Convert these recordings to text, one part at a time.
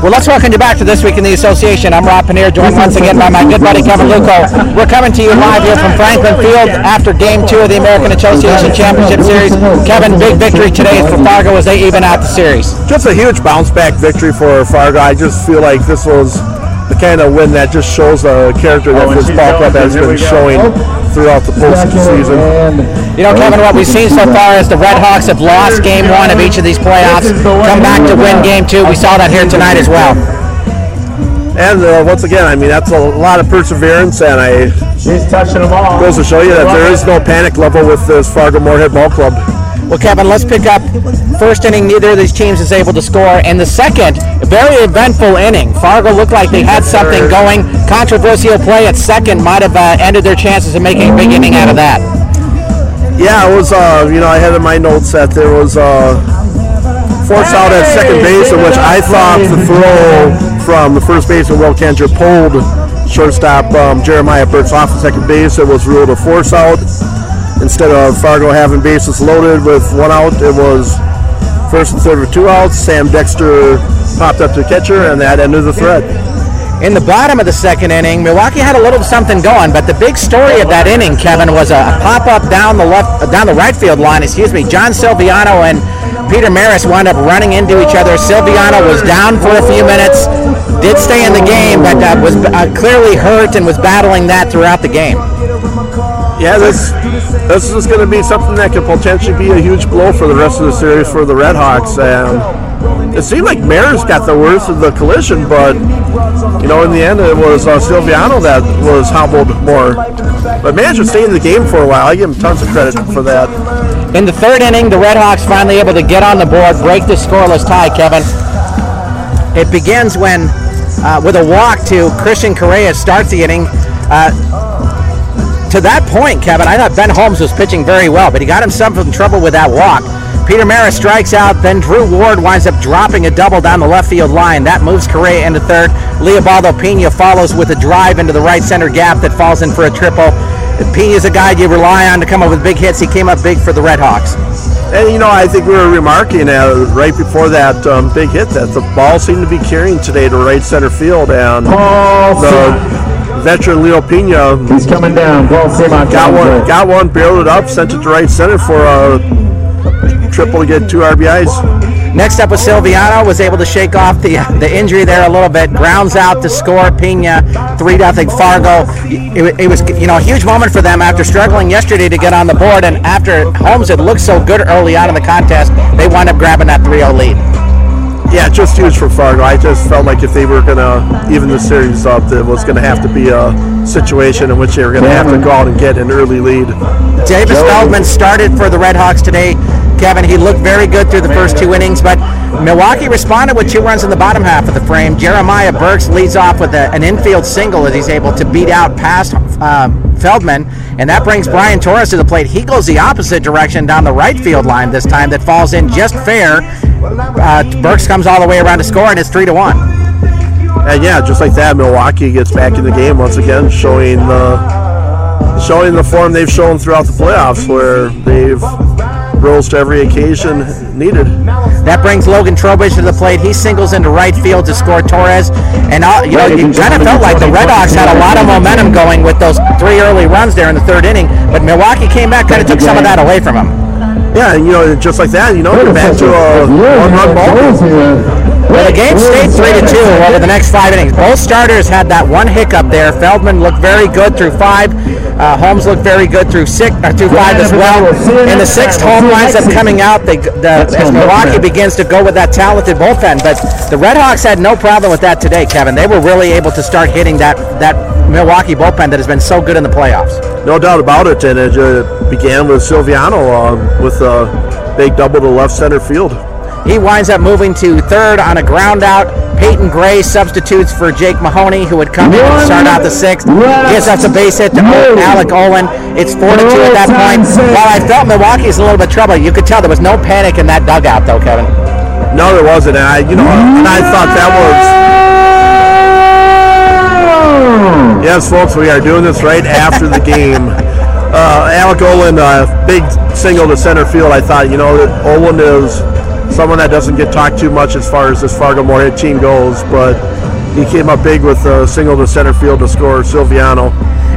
Well, let's welcome you back to This Week in the Association. I'm Rob Panier, joined once again by my good buddy Kevin Luco. We're coming to you live here from Franklin Field after Game 2 of the American Association Championship Series. Kevin, big victory today for Fargo as they even out the series. Just a huge bounce back victory for Fargo. I just feel like this was the kind of win that just shows the character that this ball club has been showing throughout the postseason. You know, Kevin, what we've seen so far is the Red Hawks have lost game one of each of these playoffs, come back to win game two. We saw that here tonight as well. And uh, once again, I mean, that's a lot of perseverance, and I She's touching them all. goes to show you that there is no panic level with this Fargo Moorhead Ball Club. Well, Kevin, let's pick up first inning. Neither of these teams is able to score, and the second, very eventful inning. Fargo looked like they had something going. Controversial play at second might have uh, ended their chances of making a big inning out of that. Yeah, it was, uh, you know, I had in my notes that there was uh, force out at second base, in which I thought the throw from the first baseman, Will Cantor, pulled shortstop um, Jeremiah Burks off the second base. It was ruled a force out. Instead of Fargo having bases loaded with one out, it was first and third with two outs. Sam Dexter popped up to the catcher, and that ended the threat. In the bottom of the second inning, Milwaukee had a little something going, but the big story of that inning, Kevin, was a, pop up down the left, down the right field line. Excuse me, John Silviano and Peter Maris wound up running into each other. Silviano was down for a few minutes, did stay in the game, but uh, was uh, clearly hurt and was battling that throughout the game. Yeah, this this is going to be something that could potentially be a huge blow for the rest of the series for the Red Hawks. And it seemed like Maris got the worst of the collision, but you know, in the end, it was uh, Silviano that was hobbled more. But managed to stay in the game for a while. I give him tons of credit for that. In the third inning, the Red Hawks finally able to get on the board, break the scoreless tie, Kevin. It begins when, uh, with a walk to Christian Correa starts the inning. Uh, to that point, Kevin, I thought Ben Holmes was pitching very well, but he got himself in trouble with that walk. Peter Maris strikes out, then Drew Ward winds up dropping a double down the left field line. That moves Correa into third. Leobaldo Pena follows with a drive into the right center gap that falls in for a triple. Pena's a guy you rely on to come up with big hits. He came up big for the Red Hawks. And you know, I think we were remarking uh, right before that um, big hit that the ball seemed to be carrying today to right center field, and Paul the veteran Leo Pena He's coming down. Paul Simon got one, got one, barreled it up, sent it to right center for a triple to get two RBIs. Next up was Silviano, was able to shake off the the injury there a little bit, grounds out to score Pena, 3 nothing Fargo. It, it was you know a huge moment for them after struggling yesterday to get on the board, and after Holmes had looked so good early on in the contest, they wind up grabbing that 3-0 lead. Yeah, just huge for Fargo. I just felt like if they were going to even the series up, there was going to have to be a situation in which they were going to have to go out and get an early lead. Davis Feldman started for the Red Hawks today. Kevin, he looked very good through the first two innings, but Milwaukee responded with two runs in the bottom half of the frame. Jeremiah Burks leads off with a, an infield single as he's able to beat out past uh, Feldman, and that brings Brian Torres to the plate. He goes the opposite direction down the right field line this time, that falls in just fair. Uh, Burks comes all the way around to score, and it's three to one. And yeah, just like that, Milwaukee gets back in the game once again, showing the showing the form they've shown throughout the playoffs, where they've rose to every occasion needed. That brings Logan Trowbridge to the plate. He singles into right field to score Torres. And uh, you know, you kind of felt like the Red Hawks had a lot of momentum going with those three early runs there in the third inning, but Milwaukee came back, kind of took some of that away from them. Yeah, you know, just like that, you know, you're back to a one-run ball. Well, the game stayed three to two over the next five innings. Both starters had that one hiccup there. Feldman looked very good through five. Uh, Holmes looked very good through six, uh, through five as well. In the sixth, Holmes winds up coming out. They, the, as Milwaukee begins to go with that talented bullpen, but the Red Hawks had no problem with that today, Kevin. They were really able to start hitting that that Milwaukee bullpen that has been so good in the playoffs. No doubt about it, and it uh, began with Silviano uh, with a big double to left center field. He winds up moving to third on a ground out. Peyton Gray substitutes for Jake Mahoney, who would come in and start out the sixth. Gives us a base hit to Alec Olin. It's 4 to 2 at that point. While I felt Milwaukee's in a little bit of trouble, you could tell there was no panic in that dugout, though, Kevin. No, there wasn't. And I, you know, and I thought that was. Yes, folks, we are doing this right after the game. Uh, Alec Olin, uh, big single to center field. I thought, you know, Olin is someone that doesn't get talked too much as far as this Fargo Moorhead team goes, but he came up big with a single to center field to score Silviano.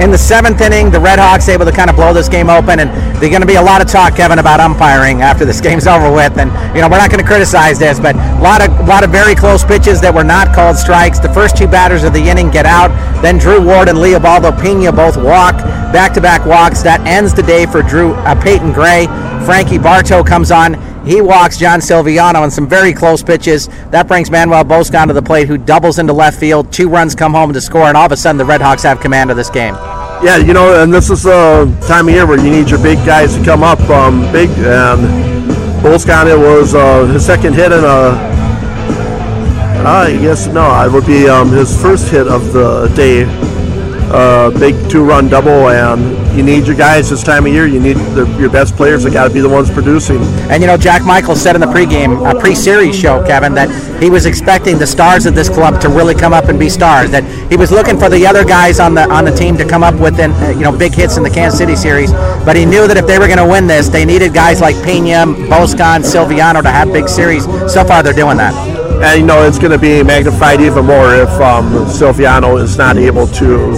In the seventh inning, the Red Hawks able to kind of blow this game open, and there's going to be a lot of talk, Kevin, about umpiring after this game's over with. And you know, we're not going to criticize this, but a lot of a lot of very close pitches that were not called strikes. The first two batters of the inning get out. Then Drew Ward and Leobaldo Pena both walk, back-to-back walks. That ends the day for Drew uh, Peyton Gray. Frankie Bartow comes on. He walks John Silviano on some very close pitches. That brings Manuel Boscan to the plate, who doubles into left field. Two runs come home to score, and all of a sudden the Redhawks have command of this game. Yeah, you know, and this is the time of year where you need your big guys to come up um, big. And Boscan, it was uh, his second hit in a. Uh, yes, no, it would be um, his first hit of the day. Uh, big two-run double, and you need your guys this time of year. You need the, your best players. They got to be the ones producing. And you know, Jack Michaels said in the pregame, uh, pre-series show, Kevin, that he was expecting the stars of this club to really come up and be stars. That he was looking for the other guys on the on the team to come up with, uh, you know, big hits in the Kansas City series. But he knew that if they were going to win this, they needed guys like Pena, Boscan, Silviano to have big series. So far, they're doing that. And you know, it's going to be magnified even more if um, Silviano is not able to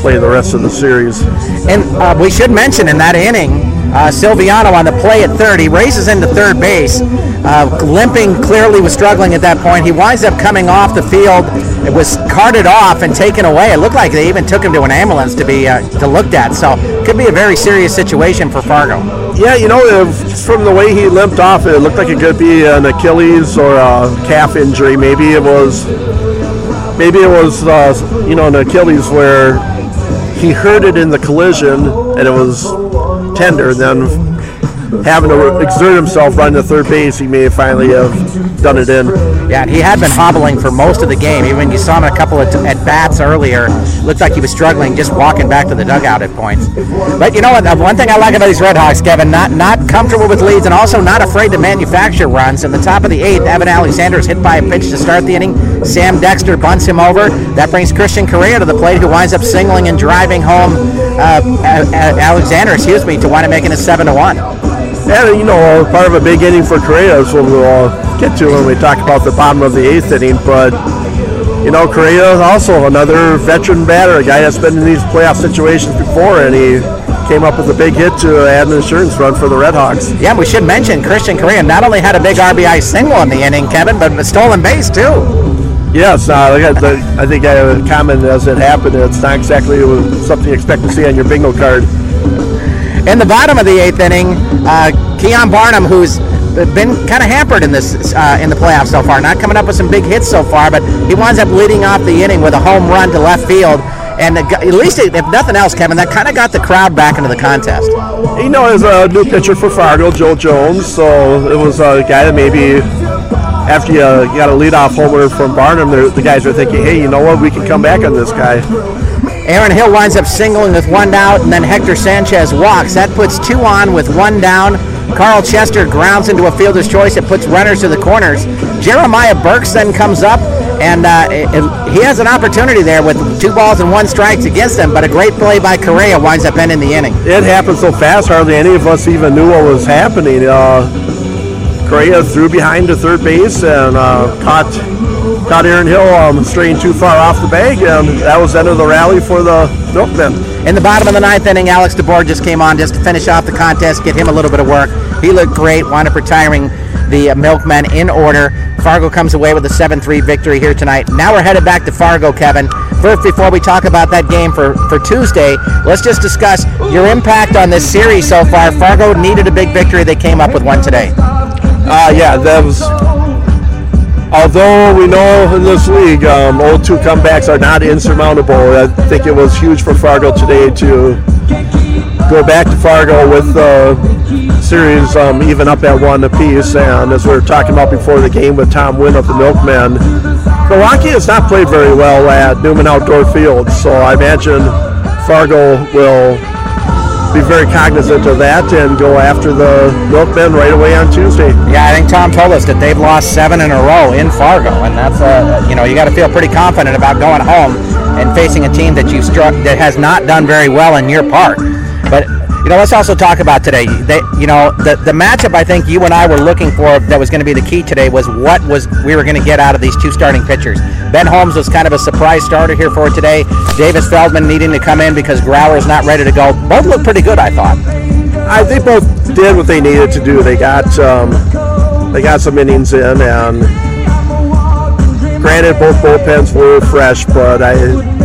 play the rest of the series. And uh, we should mention in that inning, uh, Silviano on the play at third, he races into third base, uh, limping clearly was struggling at that point. He winds up coming off the field. It was carted off and taken away. It looked like they even took him to an ambulance to be uh, to looked at. So could be a very serious situation for Fargo. Yeah, you know, if, from the way he limped off, it looked like it could be an Achilles or a calf injury. Maybe it was, maybe it was, uh, you know, an Achilles where he hurt it in the collision and it was tender. Then having to exert himself running to third base, he may finally have done it in. Yeah, he had been hobbling for most of the game. Even you saw him a couple of t- at bats earlier. Looked like he was struggling just walking back to the dugout at points. But you know what? One thing I like about these Red Hawks, Kevin, not not comfortable with leads and also not afraid to manufacture runs. In the top of the eighth, Evan Alexander is hit by a pitch to start the inning. Sam Dexter bunts him over. That brings Christian Correa to the plate, who winds up singling and driving home uh, Alexander, excuse me, to wind up making it seven to one. And you know, part of a big inning for Correa is what we'll get to when we talk about the bottom of the eighth inning. But you know, Correa is also another veteran batter, a guy that's been in these playoff situations before, and he came up with a big hit to add an insurance run for the Red Hawks. Yeah, we should mention Christian Correa not only had a big RBI single in the inning, Kevin, but a stolen base too. Yes, uh, I think I have a comment as it happened. It's not exactly something you expect to see on your bingo card. In the bottom of the eighth inning, uh, Keon Barnum, who's been kind of hampered in this uh, in the playoffs so far, not coming up with some big hits so far, but he winds up leading off the inning with a home run to left field. And at least, if nothing else, Kevin, that kind of got the crowd back into the contest. You know, as a new pitcher for Fargo, Joe Jones, so it was a guy that maybe after you got a leadoff homer from Barnum, the guys are thinking, hey, you know what, we can come back on this guy. Aaron Hill winds up singling with one out, and then Hector Sanchez walks. That puts two on with one down. Carl Chester grounds into a fielder's choice. It puts runners to the corners. Jeremiah Burks then comes up, and uh, it, it, he has an opportunity there with two balls and one strikes against him. But a great play by Correa winds up ending the inning. It happened so fast, hardly any of us even knew what was happening. Uh, Correa threw behind to third base and uh, caught caught Aaron Hill um, straying too far off the bag, and that was the end of the rally for the Milkmen. In the bottom of the ninth inning, Alex DeBoer just came on just to finish off the contest, get him a little bit of work. He looked great, wound up retiring the Milkmen in order. Fargo comes away with a 7-3 victory here tonight. Now we're headed back to Fargo, Kevin. First, before we talk about that game for, for Tuesday, let's just discuss your impact on this series so far. Fargo needed a big victory. They came up with one today. Uh, yeah, that was although we know in this league, um, 0-2 comebacks are not insurmountable. I think it was huge for Fargo today to go back to Fargo with the series um, even up at one apiece. And as we were talking about before the game with Tom Wynn of the Milkmen, Milwaukee has not played very well at Newman Outdoor Field. So I imagine Fargo will be very cognizant of that and go after the Milkmen right away on Tuesday. Yeah, I think Tom told us that they've lost seven in a row in Fargo, and that's a you know you got to feel pretty confident about going home and facing a team that you struck that has not done very well in your park. But You know, let's also talk about today. They, you know, the the matchup I think you and I were looking for that was going to be the key today was what was we were going to get out of these two starting pitchers. Ben Holmes was kind of a surprise starter here for today. Davis Feldman needing to come in because Grauer's not ready to go. Both looked pretty good, I thought. I they both did what they needed to do. They got um, they got some innings in, and granted, both bullpens were fresh, but I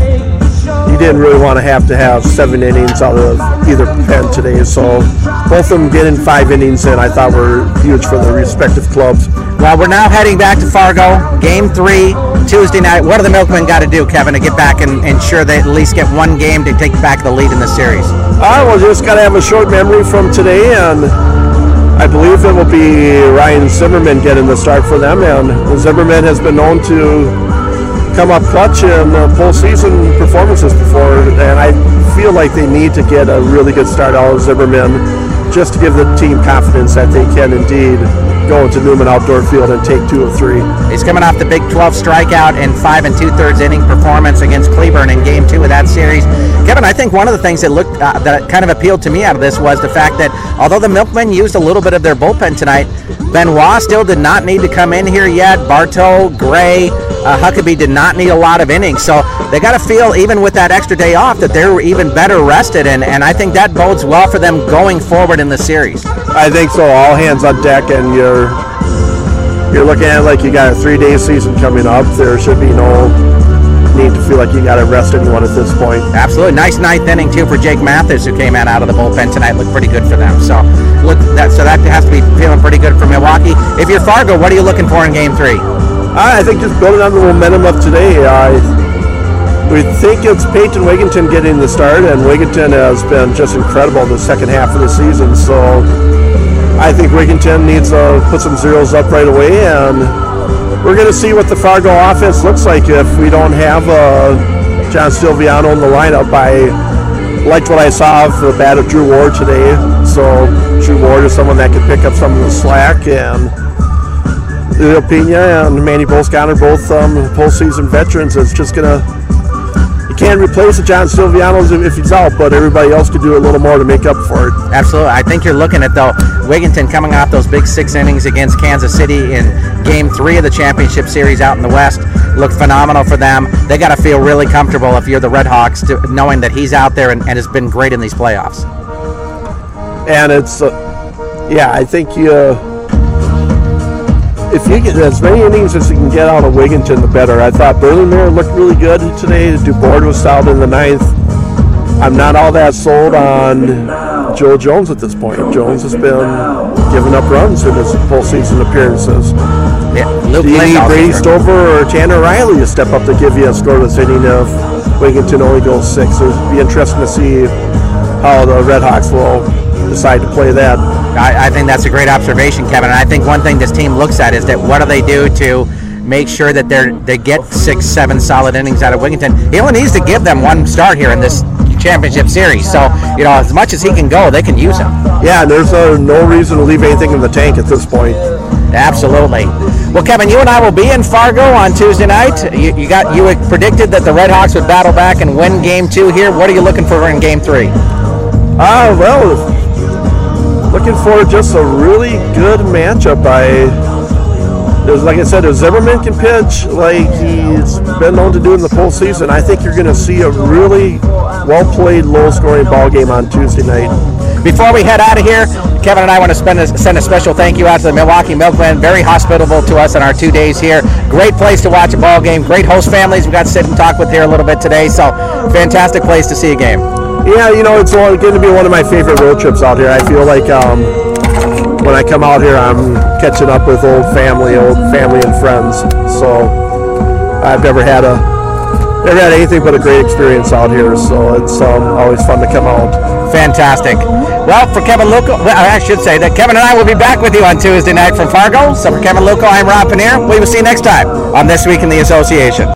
you didn't really want to have to have seven innings out of either pen today. So both of them getting five innings in, I thought were huge for their respective clubs. Well, we're now heading back to Fargo. Game three, Tuesday night. What do the Milkmen got to do, Kevin, to get back and ensure they at least get one game to take back the lead in the series? I will just got to have a short memory from today, and I believe it will be Ryan Zimmerman getting the start for them. And Zimmerman has been known to come up clutch in postseason performances before, and I feel like they need to get a really good start out of Zimmerman just to give the team confidence that they can indeed go into Newman Outdoor Field and take two of three. He's coming off the Big 12 strikeout and five and two thirds inning performance against Cleburne in Game Two of that series. Kevin, I think one of the things that looked uh, that kind of appealed to me out of this was the fact that although the Milkmen used a little bit of their bullpen tonight, Benoit still did not need to come in here yet. Bartow, Gray, uh, Huckabee did not need a lot of innings. So they got to feel, even with that extra day off, that they're even better rested. And, and I think that bodes well for them going forward in the series. I think so. All hands on deck, and you're you're looking at it like you got a three day season coming up. There should be no need to feel like you got to rest anyone at this point. Absolutely, nice ninth inning too for Jake Mathis, who came out out of the bullpen tonight. Looked pretty good for them. So look that so that has to be feeling pretty good for Milwaukee. If you're Fargo, what are you looking for in Game Three? I think just building on the momentum of today. I we think it's Peyton Wigginton getting the start, and Wigginton has been just incredible the second half of the season. So I think Wigginton needs to put some zeros up right away, and we're going to see what the Fargo offense looks like if we don't have uh, John Silviano in the lineup. I liked what I saw of the bat of Drew Ward today. So Drew Ward is someone that could pick up some of the slack and. Pena and Manny Boscan are both um, postseason veterans. It's just gonna you can't replace the John Silvianos if he's out, but everybody else could do a little more to make up for it. Absolutely. I think you're looking at though Wigginton coming off those big six innings against Kansas City in Game Three of the championship series out in the West. Looked phenomenal for them. They got to feel really comfortable if you're the Red Hawks, to, knowing that he's out there and, and, has been great in these playoffs. And it's, uh, yeah, I think you. Uh, if you get as many innings as you can get out of Wigginton, the better. I thought Burlingame looked really good today. Dubord was solid in the ninth. I'm not all that sold on Joe Jones at this point. Jones has been giving up runs in his postseason appearances. Yeah, Luke Do you need Brady Stover or Tanner Riley to step up to give you a scoreless inning if Wigginton only goes six? It'll be interesting to see how the Redhawks will decide to play that. I, I, think that's a great observation, Kevin. And I think one thing this team looks at is that what do they do to make sure that they they get six, seven solid innings out of Wigginton. He only needs to give them one start here in this championship series. So you know, as much as he can go, they can use him. Yeah, there's uh, no reason to leave anything in the tank at this point. Absolutely. Well, Kevin, you and I will be in Fargo on Tuesday night. You, you got you predicted that the Red Hawks would battle back and win Game Two here. What are you looking for in Game Three? Ah, uh, well, looking for just a really good matchup. I, like I said, if Zimmerman can pitch like he's been known to do in the postseason, I think you're going to see a really well played, low scoring ball game on Tuesday night. Before we head out of here, Kevin and I want to a, send a special thank you out to the Milwaukee Milkmen. Very hospitable to us in our two days here. Great place to watch a ball game. Great host families we got to sit and talk with here a little bit today. So, fantastic place to see a game. Yeah, you know, it's going to be one of my favorite road trips out here. I feel like um, when I come out here, I'm catching up with old family, old family and friends. So I've never had a never had anything but a great experience out here. So it's um, always fun to come out. Fantastic. Well, for Kevin Luco, well, I should say that Kevin and I will be back with you on Tuesday night from Fargo. So for Kevin Luco, I'm Rob Paneer. We will see you next time on This Week in the Association.